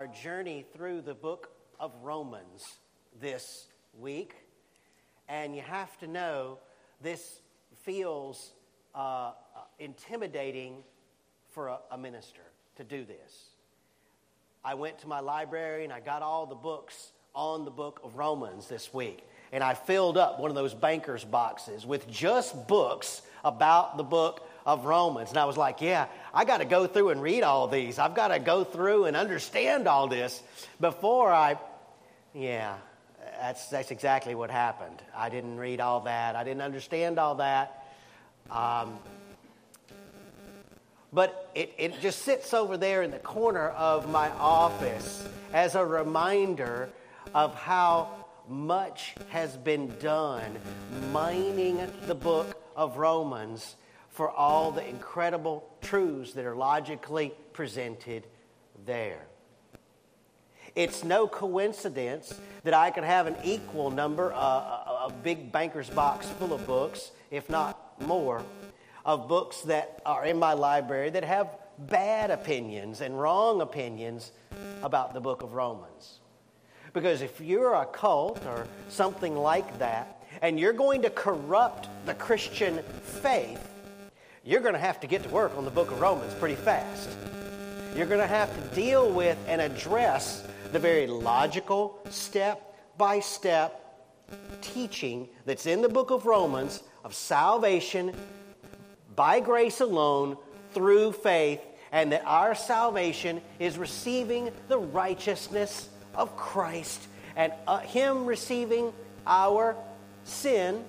our journey through the book of Romans this week. And you have to know this feels uh, intimidating for a, a minister to do this. I went to my library and I got all the books on the book of Romans this week. And I filled up one of those banker's boxes with just books about the book of Romans. And I was like, yeah, I got to go through and read all these. I've got to go through and understand all this before I, yeah, that's, that's exactly what happened. I didn't read all that, I didn't understand all that. Um, but it, it just sits over there in the corner of my office as a reminder of how much has been done mining the book of Romans for all the incredible truths that are logically presented there. It's no coincidence that I could have an equal number, uh, a, a big banker's box full of books, if not more, of books that are in my library that have bad opinions and wrong opinions about the book of Romans. Because if you're a cult or something like that, and you're going to corrupt the Christian faith, you're going to have to get to work on the book of Romans pretty fast. You're going to have to deal with and address the very logical, step by step teaching that's in the book of Romans of salvation by grace alone through faith, and that our salvation is receiving the righteousness of Christ and uh, Him receiving our sin,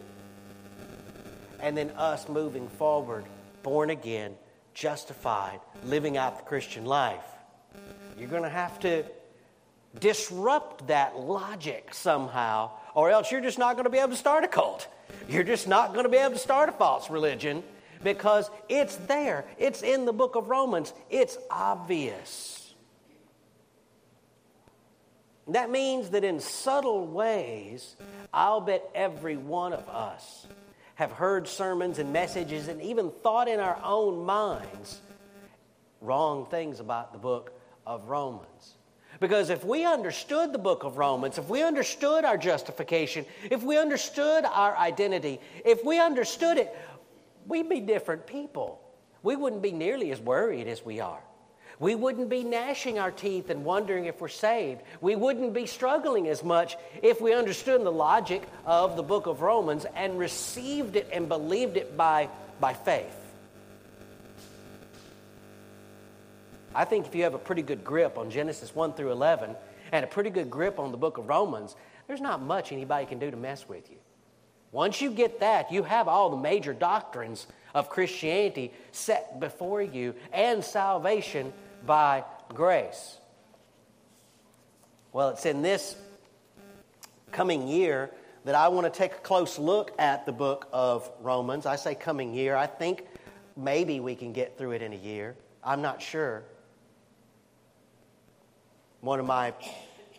and then us moving forward born again, justified, living out the Christian life. You're going to have to disrupt that logic somehow, or else you're just not going to be able to start a cult. You're just not going to be able to start a false religion because it's there. It's in the book of Romans. It's obvious. That means that in subtle ways, I'll bet every one of us have heard sermons and messages and even thought in our own minds wrong things about the book of Romans. Because if we understood the book of Romans, if we understood our justification, if we understood our identity, if we understood it, we'd be different people. We wouldn't be nearly as worried as we are. We wouldn't be gnashing our teeth and wondering if we're saved. We wouldn't be struggling as much if we understood the logic of the book of Romans and received it and believed it by, by faith. I think if you have a pretty good grip on Genesis 1 through 11 and a pretty good grip on the book of Romans, there's not much anybody can do to mess with you. Once you get that, you have all the major doctrines of Christianity set before you and salvation by grace. Well, it's in this coming year that I want to take a close look at the book of Romans. I say coming year. I think maybe we can get through it in a year. I'm not sure. One of my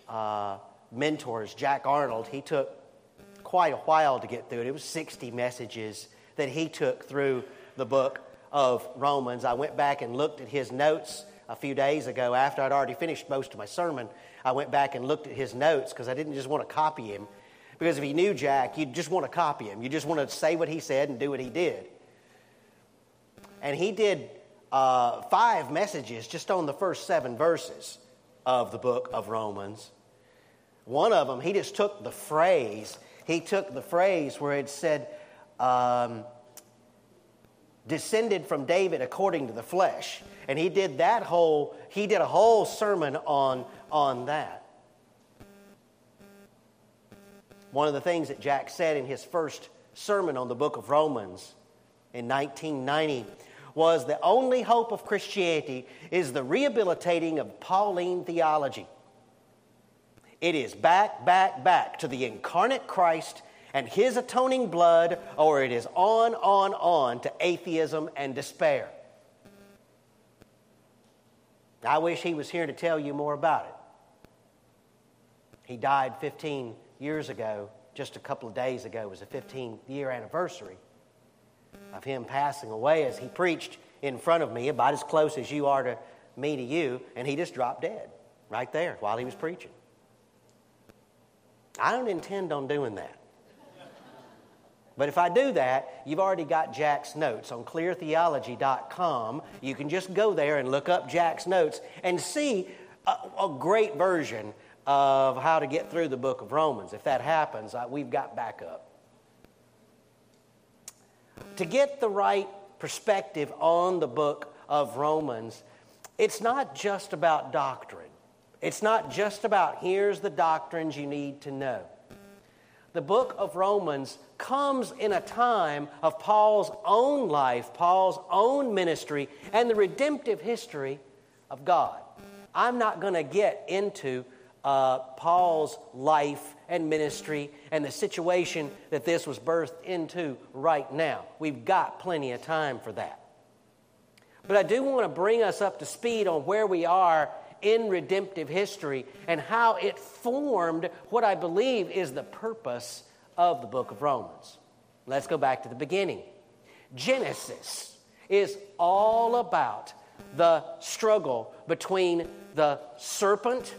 uh, mentors, Jack Arnold, he took quite a while to get through it. It was 60 messages that he took through the book of Romans. I went back and looked at his notes a few days ago after I'd already finished most of my sermon. I went back and looked at his notes because I didn't just want to copy him. Because if you knew Jack, you'd just want to copy him. You just want to say what he said and do what he did. And he did uh, five messages just on the first seven verses of the book of Romans. One of them, he just took the phrase, he took the phrase where it said, um, descended from David according to the flesh. And he did that whole, he did a whole sermon on, on that. One of the things that Jack said in his first sermon on the book of Romans in 1990 was the only hope of Christianity is the rehabilitating of Pauline theology. It is back, back, back to the incarnate Christ and his atoning blood, or it is on, on, on to atheism and despair. I wish he was here to tell you more about it. He died 15 years ago, just a couple of days ago, was a 15 year anniversary of him passing away as he preached in front of me, about as close as you are to me to you, and he just dropped dead. right there while he was preaching. I don't intend on doing that. But if I do that, you've already got Jack's notes on cleartheology.com. You can just go there and look up Jack's notes and see a, a great version of how to get through the book of Romans. If that happens, we've got backup. To get the right perspective on the book of Romans, it's not just about doctrine. It's not just about here's the doctrines you need to know. The book of Romans comes in a time of Paul's own life, Paul's own ministry, and the redemptive history of God. I'm not going to get into uh, Paul's life and ministry and the situation that this was birthed into right now. We've got plenty of time for that. But I do want to bring us up to speed on where we are in redemptive history and how it formed what I believe is the purpose of the book of Romans. Let's go back to the beginning. Genesis is all about the struggle between the serpent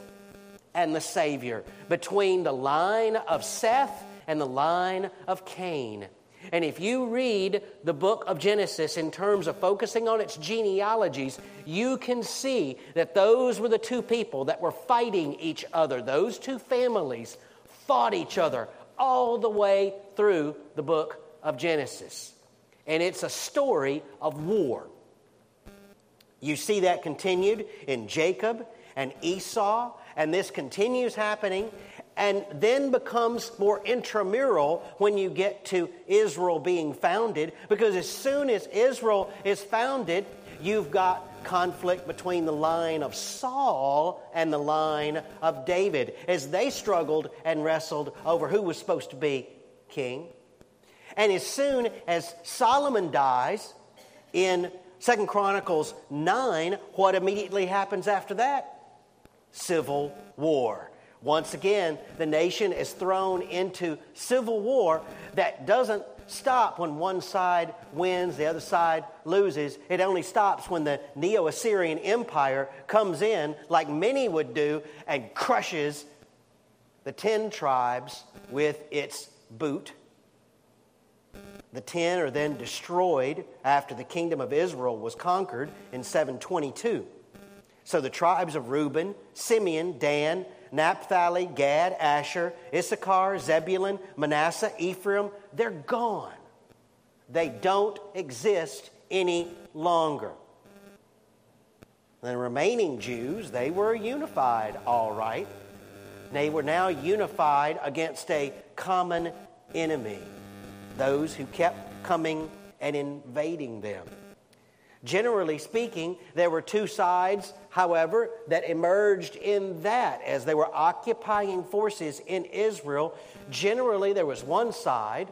and the Savior, between the line of Seth and the line of Cain. And if you read the book of Genesis in terms of focusing on its genealogies, you can see that those were the two people that were fighting each other. Those two families fought each other all the way through the book of Genesis. And it's a story of war. You see that continued in Jacob and Esau, and this continues happening and then becomes more intramural when you get to Israel being founded, because as soon as Israel is founded, you've got conflict between the line of Saul and the line of David as they struggled and wrestled over who was supposed to be king. And as soon as Solomon dies in Second Chronicles 9, what immediately happens after that? Civil war. Once again, the nation is thrown into civil war that doesn't stop when one side wins, the other side loses. It only stops when the Neo Assyrian Empire comes in, like many would do, and crushes the ten tribes with its boot. The ten are then destroyed after the kingdom of Israel was conquered in 722. So the tribes of Reuben, Simeon, Dan, Naphtali, Gad, Asher, Issachar, Zebulun, Manasseh, Ephraim, they're gone. They don't exist any longer. The remaining Jews, they were unified, all right. They were now unified against a common enemy, those who kept coming and invading them. Generally speaking, there were two sides, however, that emerged in that as they were occupying forces in Israel. Generally, there was one side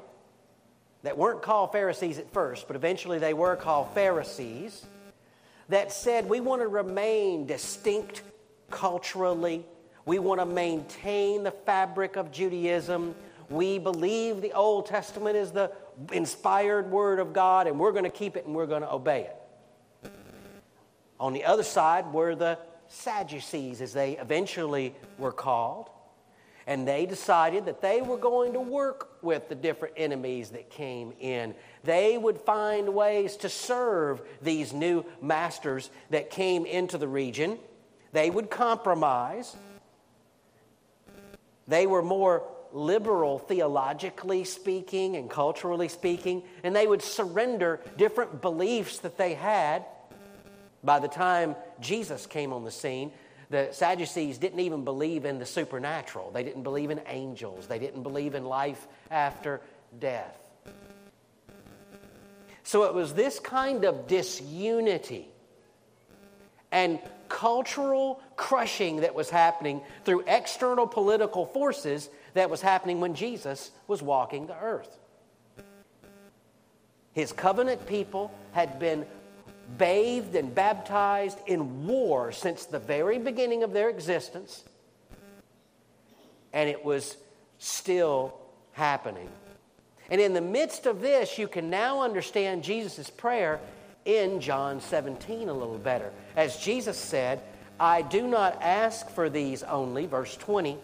that weren't called Pharisees at first, but eventually they were called Pharisees that said, We want to remain distinct culturally, we want to maintain the fabric of Judaism. We believe the Old Testament is the inspired Word of God, and we're going to keep it and we're going to obey it. On the other side were the Sadducees, as they eventually were called. And they decided that they were going to work with the different enemies that came in. They would find ways to serve these new masters that came into the region. They would compromise. They were more liberal theologically speaking and culturally speaking, and they would surrender different beliefs that they had by the time Jesus came on the scene, the Sadducees didn't even believe in the supernatural. They didn't believe in angels. They didn't believe in life after death. So it was this kind of disunity and cultural crushing that was happening through external political forces that was happening when Jesus was walking the earth. His covenant people had been bathed and baptized in war since the very beginning of their existence, and it was still happening. And in the midst of this, you can now understand Jesus' prayer in John 17 a little better. As Jesus said, I do not ask for these only, verse 20,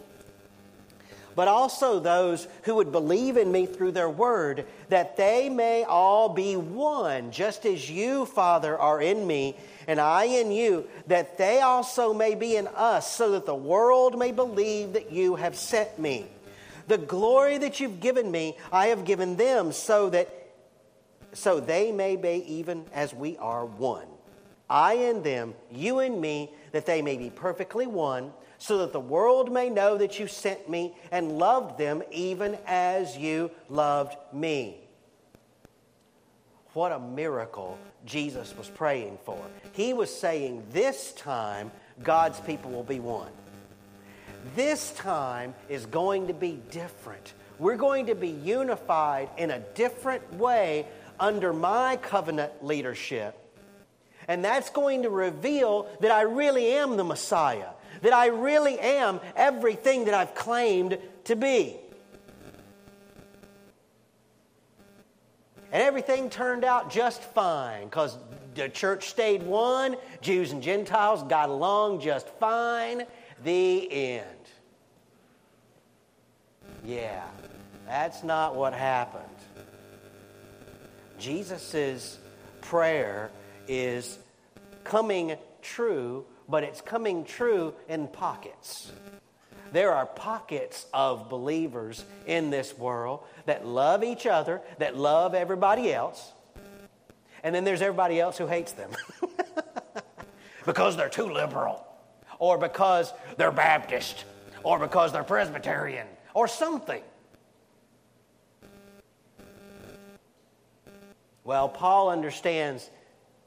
but also those who would believe in me through their word, that they may all be one, just as you, Father, are in me, and I in you, that they also may be in us, so that the world may believe that you have sent me. The glory that you've given me, I have given them, so that so they may be even as we are one. I and them, you and me, that they may be perfectly one, so that the world may know that you sent me and loved them even as you loved me. What a miracle Jesus was praying for. He was saying, This time, God's people will be one. This time is going to be different. We're going to be unified in a different way under my covenant leadership. And that's going to reveal that I really am the Messiah, that I really am everything that I've claimed to be. And everything turned out just fine because the church stayed one, Jews and Gentiles got along just fine. The end. Yeah, that's not what happened. Jesus' prayer is coming true, but it's coming true in pockets. There are pockets of believers in this world that love each other, that love everybody else, and then there's everybody else who hates them because they're too liberal, or because they're Baptist, or because they're Presbyterian, or something. Well, Paul understands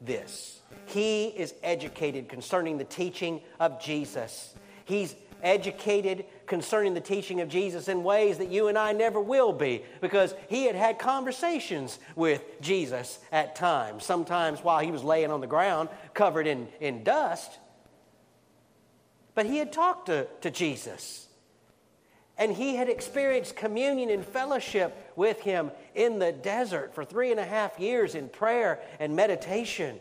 this. He is educated concerning the teaching of Jesus. He's educated concerning the teaching of Jesus in ways that you and I never will be because he had had conversations with Jesus at times, sometimes while he was laying on the ground covered in, in dust. But he had talked to, to Jesus. And he had experienced communion and fellowship with him in the desert for three and a half years in prayer and meditation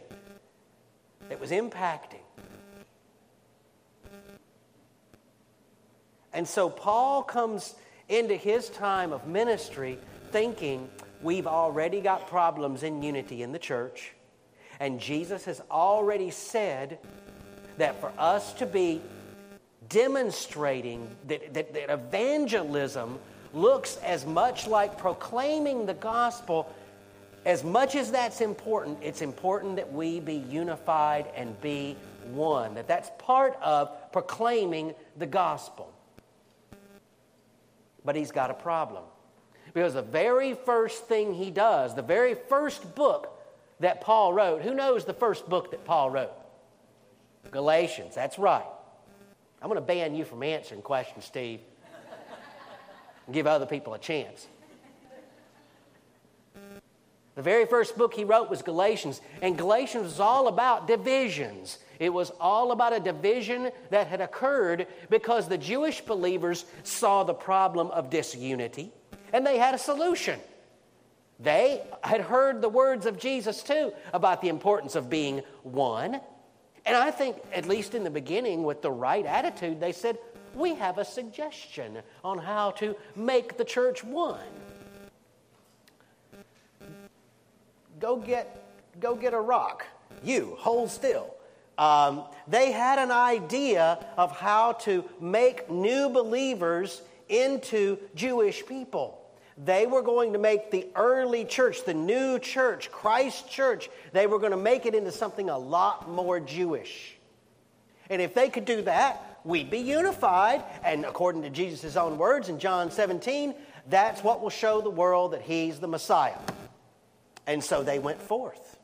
that was impacting. And so Paul comes into his time of ministry thinking we've already got problems in unity in the church. And Jesus has already said that for us to be demonstrating that, that, that evangelism looks as much like proclaiming the gospel. As much as that's important, it's important that we be unified and be one. That that's part of proclaiming the gospel. But he's got a problem. Because the very first thing he does, the very first book that Paul wrote, who knows the first book that Paul wrote? Galatians, that's right. I'm going to ban you from answering questions, Steve, give other people a chance. The very first book he wrote was Galatians, and Galatians was all about divisions. It was all about a division that had occurred because the Jewish believers saw the problem of disunity and they had a solution. They had heard the words of Jesus too about the importance of being one. And I think, at least in the beginning, with the right attitude, they said, We have a suggestion on how to make the church one. Go get, go get a rock. You, hold still. Um, they had an idea of how to make new believers into Jewish people. They were going to make the early church, the new church, Christ church, they were going to make it into something a lot more Jewish. And if they could do that, we'd be unified. And according to Jesus' own words in John 17, that's what will show the world that he's the Messiah. And so they went forth.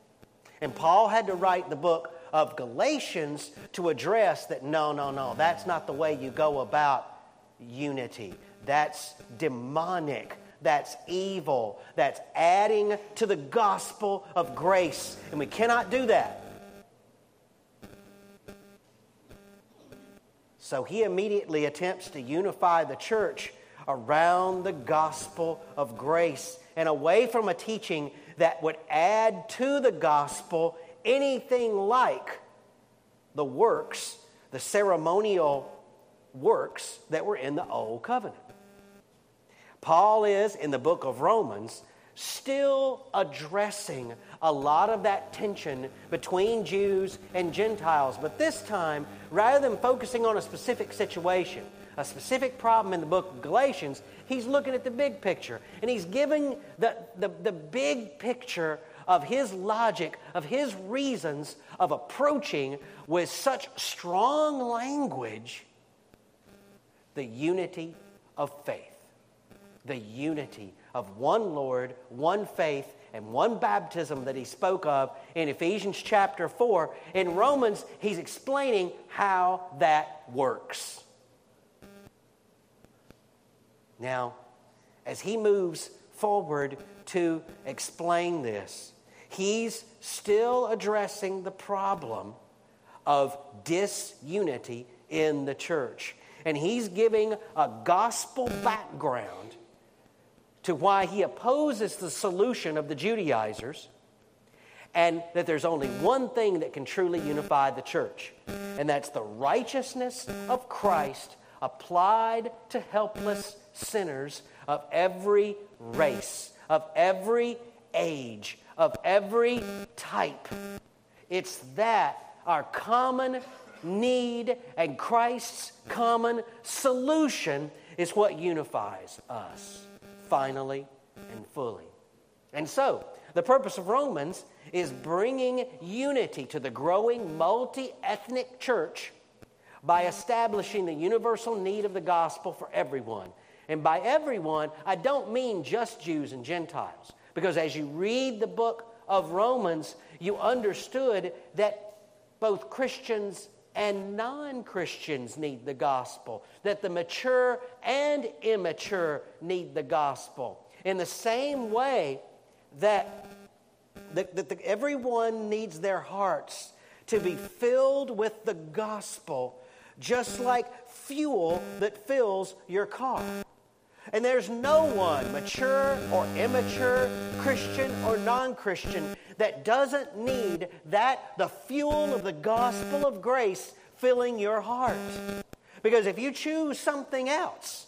And Paul had to write the book of Galatians to address that no, no, no, that's not the way you go about unity. That's demonic that's evil, that's adding to the gospel of grace. And we cannot do that. So he immediately attempts to unify the church around the gospel of grace and away from a teaching that would add to the gospel anything like the works the ceremonial works that were in the Old Covenant. Paul is, in the book of Romans, still addressing a lot of that tension between Jews and Gentiles, but this time, rather than focusing on a specific situation, a specific problem in the book of Galatians, he's looking at the big picture and he's giving the, the, the big picture of his logic, of his reasons of approaching with such strong language the unity of faith. The unity of one Lord, one faith, and one baptism that he spoke of in Ephesians chapter 4. In Romans, he's explaining how that works. Now, as he moves forward to explain this, he's still addressing the problem of disunity in the church. And he's giving a gospel background to why he opposes the solution of the Judaizers and that there's only one thing that can truly unify the church, and that's the righteousness of Christ applied to helpless sinners of every race, of every age, of every type. It's that, our common need and Christ's common solution, is what unifies us finally and fully. And so, the purpose of Romans is bringing unity to the growing multi ethnic church by establishing the universal need of the gospel for everyone. And by everyone, I don't mean just Jews and Gentiles. Because as you read the book of Romans, you understood that both Christians and non Christians need the gospel, that the mature and immature need the gospel. In the same way that, that, that the, everyone needs their hearts to be filled with the gospel, just like fuel that fills your car. And there's no one, mature or immature, Christian or non Christian, that doesn't need that, the fuel of the gospel of grace, filling your heart. Because if you choose something else,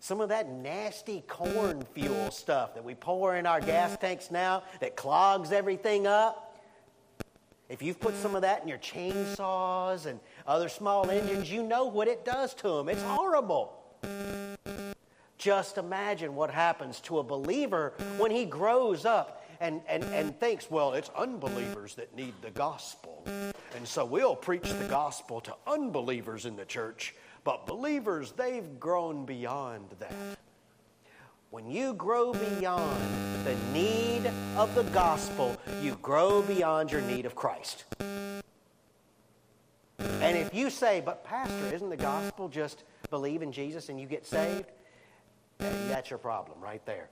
some of that nasty corn fuel stuff that we pour in our gas tanks now that clogs everything up, if you've put some of that in your chainsaws and other small engines, you know what it does to them. It's horrible. Just imagine what happens to a believer when he grows up and, and, and thinks, well, it's unbelievers that need the gospel. And so we'll preach the gospel to unbelievers in the church, but believers, they've grown beyond that. When you grow beyond the need of the gospel, you grow beyond your need of Christ. And if you say, but Pastor, isn't the gospel just believe in Jesus and you get saved? That's your problem right there.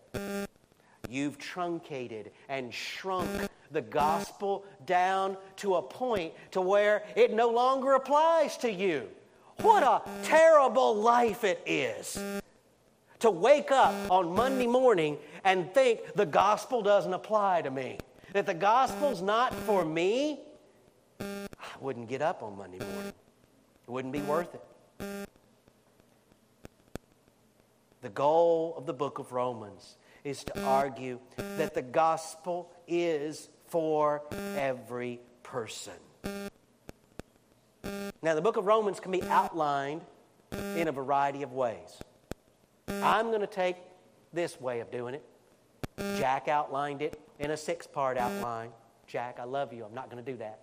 You've truncated and shrunk the gospel down to a point to where it no longer applies to you. What a terrible life it is to wake up on Monday morning and think the gospel doesn't apply to me. That the gospel's not for me, I wouldn't get up on Monday morning. It wouldn't be worth it. The goal of the book of Romans is to argue that the gospel is for every person. Now, the book of Romans can be outlined in a variety of ways. I'm going to take this way of doing it. Jack outlined it in a six part outline. Jack, I love you. I'm not going to do that.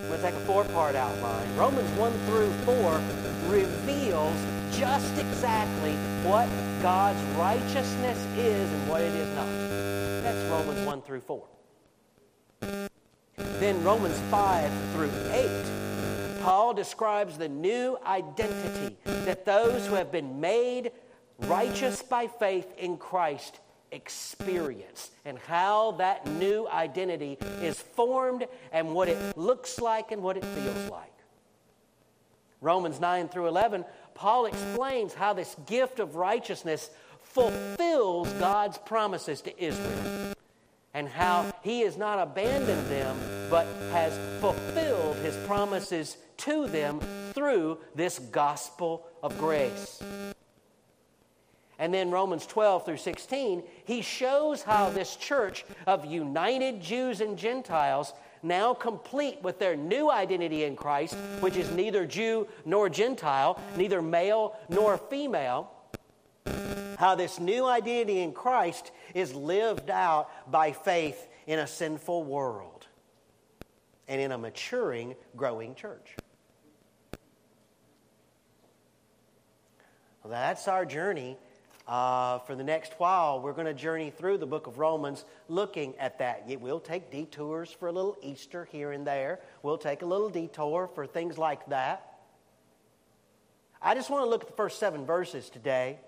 I'm going to take a four part outline. Romans 1 through 4 reveals just exactly what God's righteousness is and what it is not. That's Romans 1 through 4. Then Romans 5 through 8, Paul describes the new identity that those who have been made righteous by faith in Christ experience and how that new identity is formed and what it looks like and what it feels like. Romans 9 through 11, Paul explains how this gift of righteousness fulfills God's promises to Israel and how he has not abandoned them, but has fulfilled his promises to them through this gospel of grace. And then Romans 12 through 16, he shows how this church of united Jews and Gentiles, now complete with their new identity in Christ, which is neither Jew nor Gentile, neither male nor female, how this new identity in Christ is lived out by faith in a sinful world and in a maturing, growing church. Well, that's our journey. Uh, for the next while, we're going to journey through the book of Romans looking at that. We'll take detours for a little Easter here and there. We'll take a little detour for things like that. I just want to look at the first seven verses today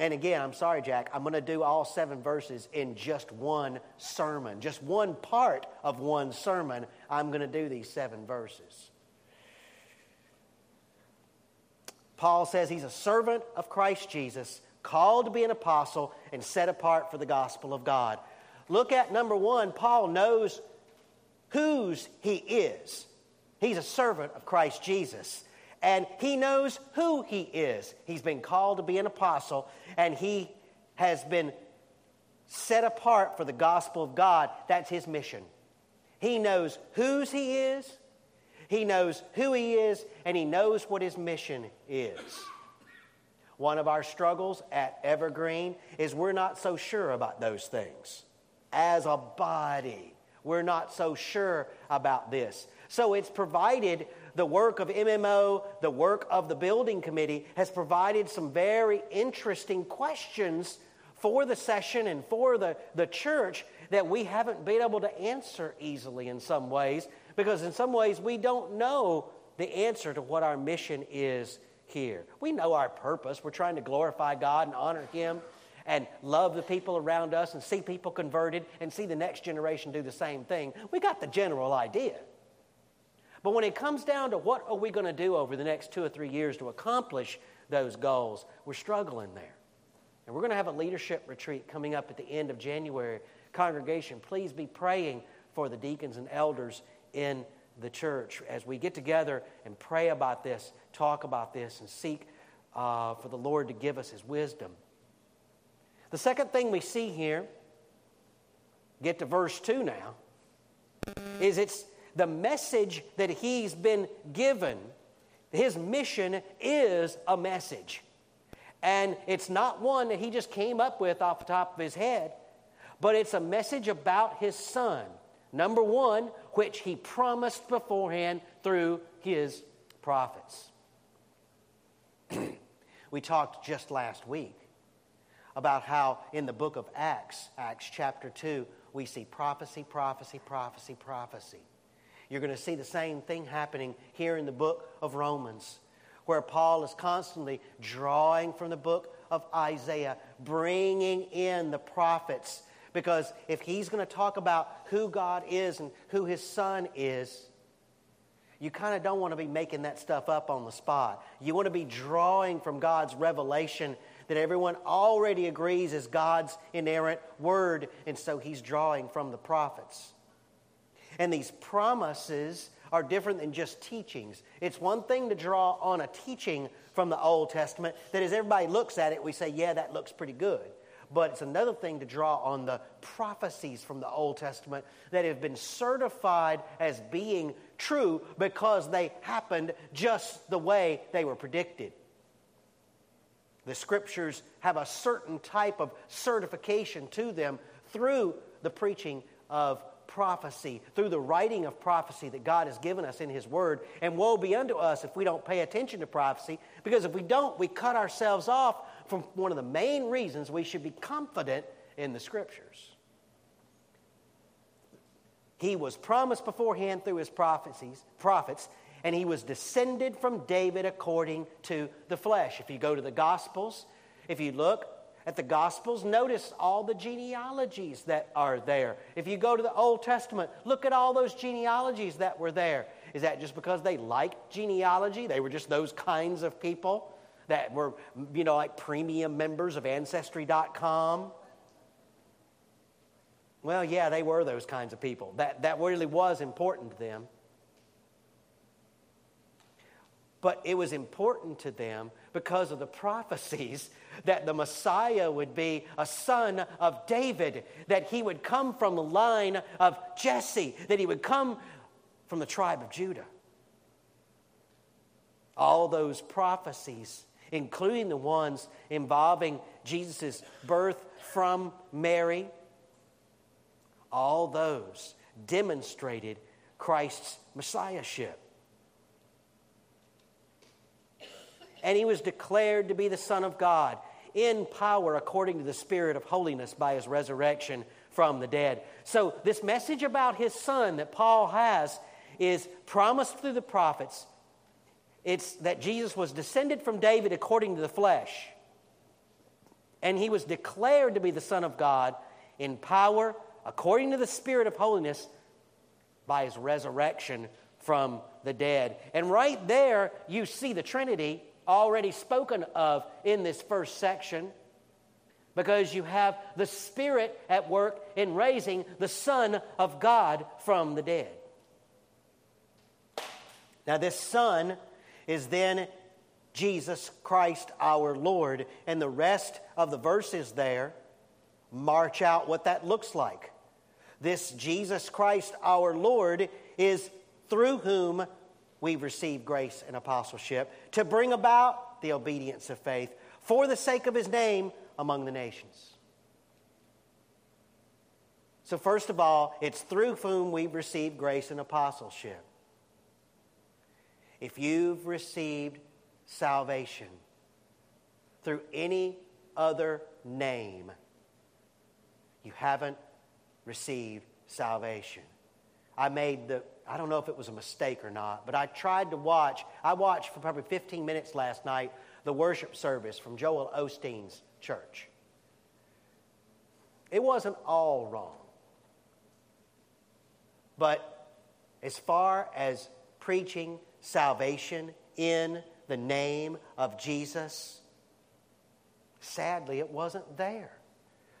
And again, I'm sorry, Jack, I'm going to do all seven verses in just one sermon, just one part of one sermon. I'm going to do these seven verses. Paul says he's a servant of Christ Jesus, called to be an apostle, and set apart for the gospel of God. Look at number one, Paul knows whose he is. He's a servant of Christ Jesus and he knows who he is. He's been called to be an apostle, and he has been set apart for the gospel of God. That's his mission. He knows whose he is, he knows who he is, and he knows what his mission is. One of our struggles at Evergreen is we're not so sure about those things. As a body, we're not so sure about this. So it's provided the work of MMO, the work of the building committee has provided some very interesting questions for the session and for the, the church that we haven't been able to answer easily in some ways because in some ways we don't know the answer to what our mission is here. We know our purpose. We're trying to glorify God and honor Him and love the people around us and see people converted and see the next generation do the same thing. We got the general idea. But when it comes down to what are we going to do over the next two or three years to accomplish those goals, we're struggling there. And we're going to have a leadership retreat coming up at the end of January. Congregation, please be praying for the deacons and elders in the church as we get together and pray about this, talk about this, and seek uh, for the Lord to give us His wisdom. The second thing we see here, get to verse 2 now, is it's the message that he's been given, his mission is a message. And it's not one that he just came up with off the top of his head, but it's a message about his son. Number one, which he promised beforehand through his prophets. we talked just last week about how in the book of Acts, Acts chapter 2, we see prophecy, prophecy, prophecy, prophecy. You're going to see the same thing happening here in the book of Romans, where Paul is constantly drawing from the book of Isaiah, bringing in the prophets. Because if he's going to talk about who God is and who his son is, you kind of don't want to be making that stuff up on the spot. You want to be drawing from God's revelation that everyone already agrees is God's inerrant word, and so he's drawing from the prophets. And these promises are different than just teachings. It's one thing to draw on a teaching from the Old Testament that as everybody looks at it, we say, yeah, that looks pretty good. But it's another thing to draw on the prophecies from the Old Testament that have been certified as being true because they happened just the way they were predicted. The scriptures have a certain type of certification to them through the preaching of prophecy, through the writing of prophecy that God has given us in His Word. And woe be unto us if we don't pay attention to prophecy, because if we don't, we cut ourselves off from one of the main reasons we should be confident in the Scriptures. He was promised beforehand through his prophecies, prophets, and he was descended from David according to the flesh. If you go to the Gospels, if you look, at the Gospels, notice all the genealogies that are there. If you go to the Old Testament, look at all those genealogies that were there. Is that just because they liked genealogy? They were just those kinds of people that were, you know, like premium members of Ancestry.com. Well, yeah, they were those kinds of people. That, that really was important to them. But it was important to them because of the prophecies that the Messiah would be a son of David, that he would come from the line of Jesse, that he would come from the tribe of Judah. All those prophecies, including the ones involving Jesus' birth from Mary, all those demonstrated Christ's messiahship. And he was declared to be the Son of God in power according to the Spirit of holiness by his resurrection from the dead. So, this message about his Son that Paul has is promised through the prophets. It's that Jesus was descended from David according to the flesh. And he was declared to be the Son of God in power according to the Spirit of holiness by his resurrection from the dead. And right there, you see the Trinity already spoken of in this first section because you have the Spirit at work in raising the Son of God from the dead. Now, this Son is then Jesus Christ our Lord, and the rest of the verses there march out what that looks like. This Jesus Christ our Lord is through whom we've received grace and apostleship to bring about the obedience of faith for the sake of his name among the nations. So, first of all, it's through whom we've received grace and apostleship. If you've received salvation through any other name, you haven't received salvation. I made the, I don't know if it was a mistake or not, but I tried to watch, I watched for probably 15 minutes last night the worship service from Joel Osteen's church. It wasn't all wrong. But as far as preaching salvation in the name of Jesus, sadly, it wasn't there.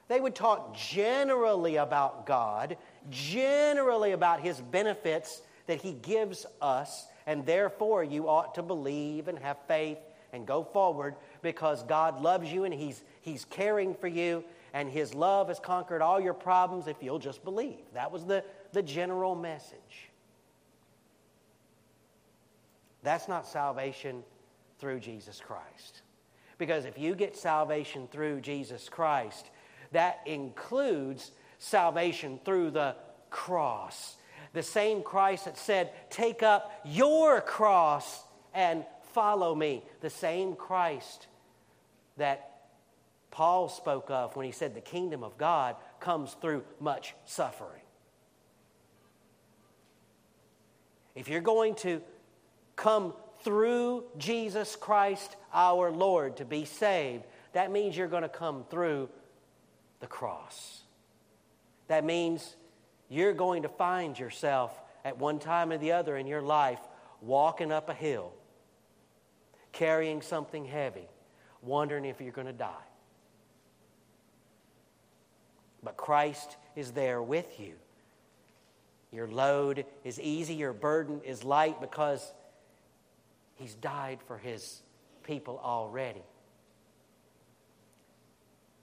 They would talk generally about God, generally about His benefits that He gives us, and therefore you ought to believe and have faith and go forward because God loves you and He's, he's caring for you, and His love has conquered all your problems if you'll just believe. That was the, the general message. That's not salvation through Jesus Christ. Because if you get salvation through Jesus Christ, that includes salvation through the cross. The same Christ that said, Take up your cross and follow me. The same Christ that Paul spoke of when he said the kingdom of God comes through much suffering. If you're going to come through Jesus Christ our Lord to be saved, that means you're going to come through the cross. That means you're going to find yourself at one time or the other in your life walking up a hill, carrying something heavy, wondering if you're going to die. But Christ is there with you. Your load is easy, your burden is light because He's died for His people already.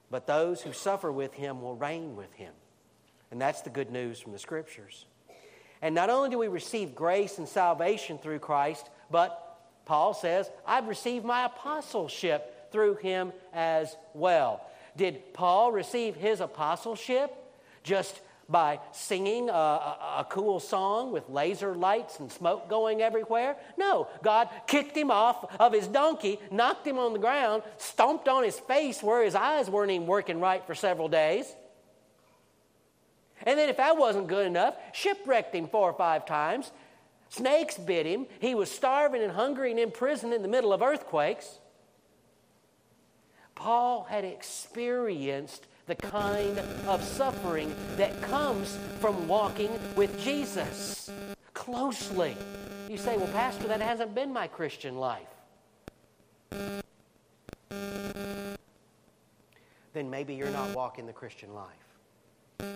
But those who suffer with him will reign with him. And that's the good news from the scriptures. And not only do we receive grace and salvation through Christ, but Paul says, I've received my apostleship through him as well. Did Paul receive his apostleship just by singing a, a, a, cool song with laser lights and smoke going everywhere. No, God kicked him off of his donkey, knocked him on the ground, stomped on his face where his eyes weren't even working right for several days. And then, if that wasn't good enough, shipwrecked him four or five times. Snakes bit him. He was starving and hungry and in prison in the middle of earthquakes. Paul had experienced the kind of suffering that comes from walking with Jesus closely. You say, well, Pastor, that hasn't been my Christian life. then maybe you're not walking the Christian life.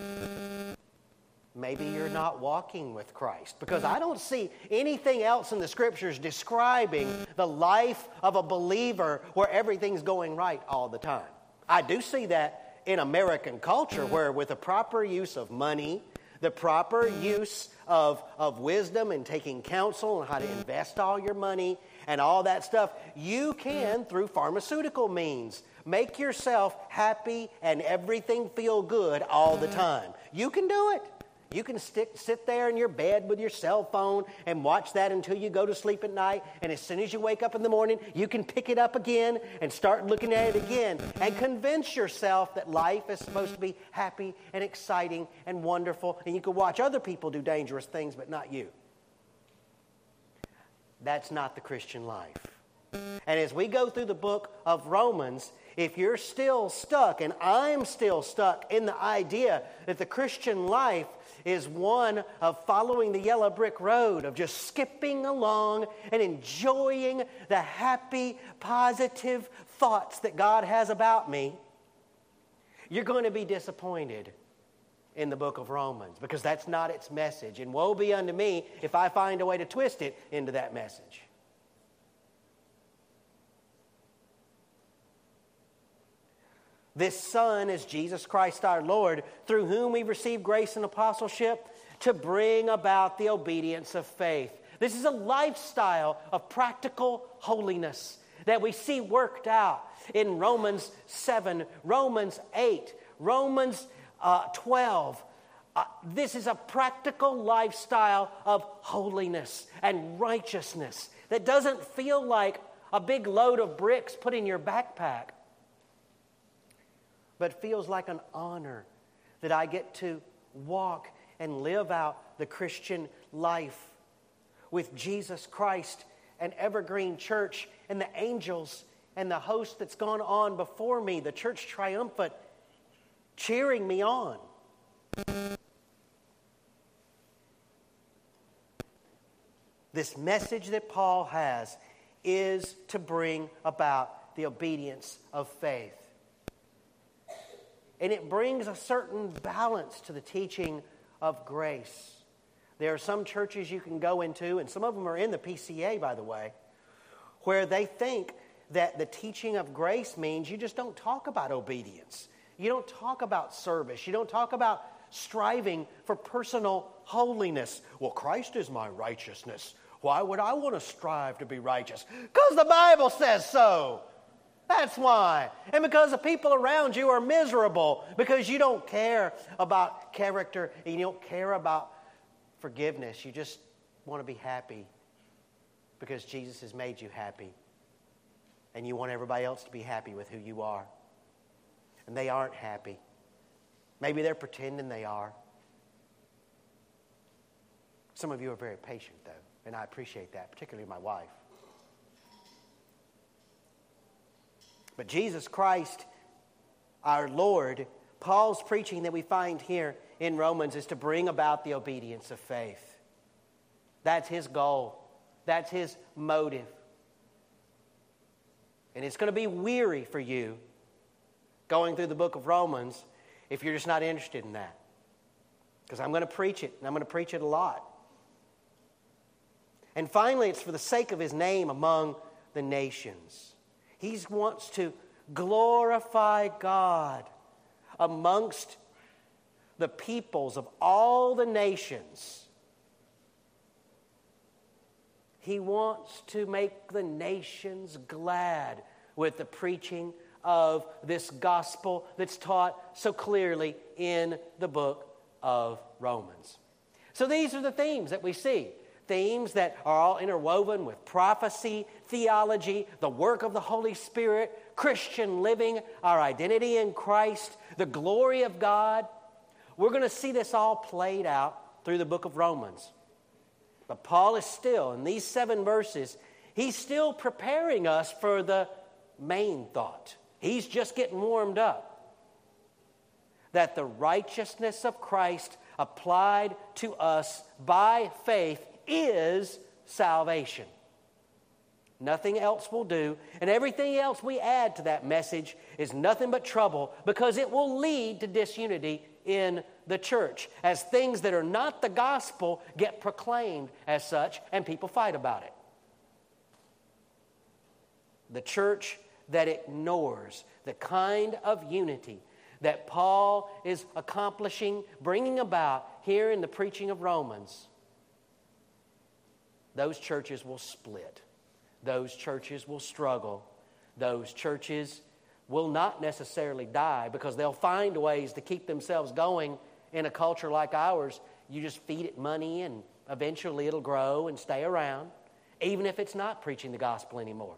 Maybe you're not walking with Christ because I don't see anything else in the scriptures describing the life of a believer where everything's going right all the time. I do see that in American culture where, with the proper use of money, the proper use of, of wisdom and taking counsel on how to invest all your money and all that stuff, you can, through pharmaceutical means, make yourself happy and everything feel good all the time. You can do it. You can stick, sit there in your bed with your cell phone and watch that until you go to sleep at night. And as soon as you wake up in the morning, you can pick it up again and start looking at it again and convince yourself that life is supposed to be happy and exciting and wonderful. And you can watch other people do dangerous things, but not you. That's not the Christian life. And as we go through the book of Romans, if you're still stuck, and I'm still stuck in the idea that the Christian life is one of following the yellow brick road, of just skipping along and enjoying the happy, positive thoughts that God has about me, you're going to be disappointed in the book of Romans because that's not its message. And woe be unto me if I find a way to twist it into that message. This Son is Jesus Christ our Lord, through whom we receive grace and apostleship to bring about the obedience of faith. This is a lifestyle of practical holiness that we see worked out in Romans 7, Romans 8, Romans uh, 12. Uh, this is a practical lifestyle of holiness and righteousness that doesn't feel like a big load of bricks put in your backpack but feels like an honor that I get to walk and live out the Christian life with Jesus Christ and Evergreen Church and the angels and the host that's gone on before me, the church triumphant, cheering me on. This message that Paul has is to bring about the obedience of faith. And it brings a certain balance to the teaching of grace. There are some churches you can go into, and some of them are in the PCA, by the way, where they think that the teaching of grace means you just don't talk about obedience. You don't talk about service. You don't talk about striving for personal holiness. Well, Christ is my righteousness. Why would I want to strive to be righteous? Because the Bible says so. That's why. And because the people around you are miserable, because you don't care about character and you don't care about forgiveness. You just want to be happy because Jesus has made you happy. And you want everybody else to be happy with who you are. And they aren't happy. Maybe they're pretending they are. Some of you are very patient, though, and I appreciate that, particularly my wife. But Jesus Christ, our Lord, Paul's preaching that we find here in Romans is to bring about the obedience of faith. That's his goal, that's his motive. And it's going to be weary for you going through the book of Romans if you're just not interested in that. Because I'm going to preach it, and I'm going to preach it a lot. And finally, it's for the sake of his name among the nations. He wants to glorify God amongst the peoples of all the nations. He wants to make the nations glad with the preaching of this gospel that's taught so clearly in the book of Romans. So these are the themes that we see themes that are all interwoven with prophecy, theology, the work of the Holy Spirit, Christian living, our identity in Christ, the glory of God. We're going to see this all played out through the book of Romans. But Paul is still, in these seven verses, he's still preparing us for the main thought. He's just getting warmed up. That the righteousness of Christ applied to us by faith is salvation. Nothing else will do. And everything else we add to that message is nothing but trouble because it will lead to disunity in the church as things that are not the gospel get proclaimed as such and people fight about it. The church that ignores the kind of unity that Paul is accomplishing, bringing about here in the preaching of Romans, those churches will split. Those churches will struggle. Those churches will not necessarily die because they'll find ways to keep themselves going in a culture like ours. You just feed it money and eventually it'll grow and stay around, even if it's not preaching the gospel anymore.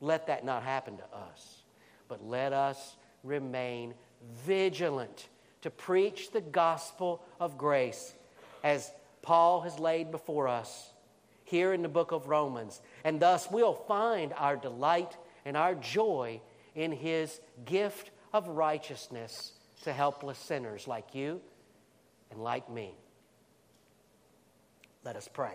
Let that not happen to us, but let us remain vigilant to preach the gospel of grace as Paul has laid before us here in the book of Romans. And thus we'll find our delight and our joy in his gift of righteousness to helpless sinners like you and like me. Let us pray.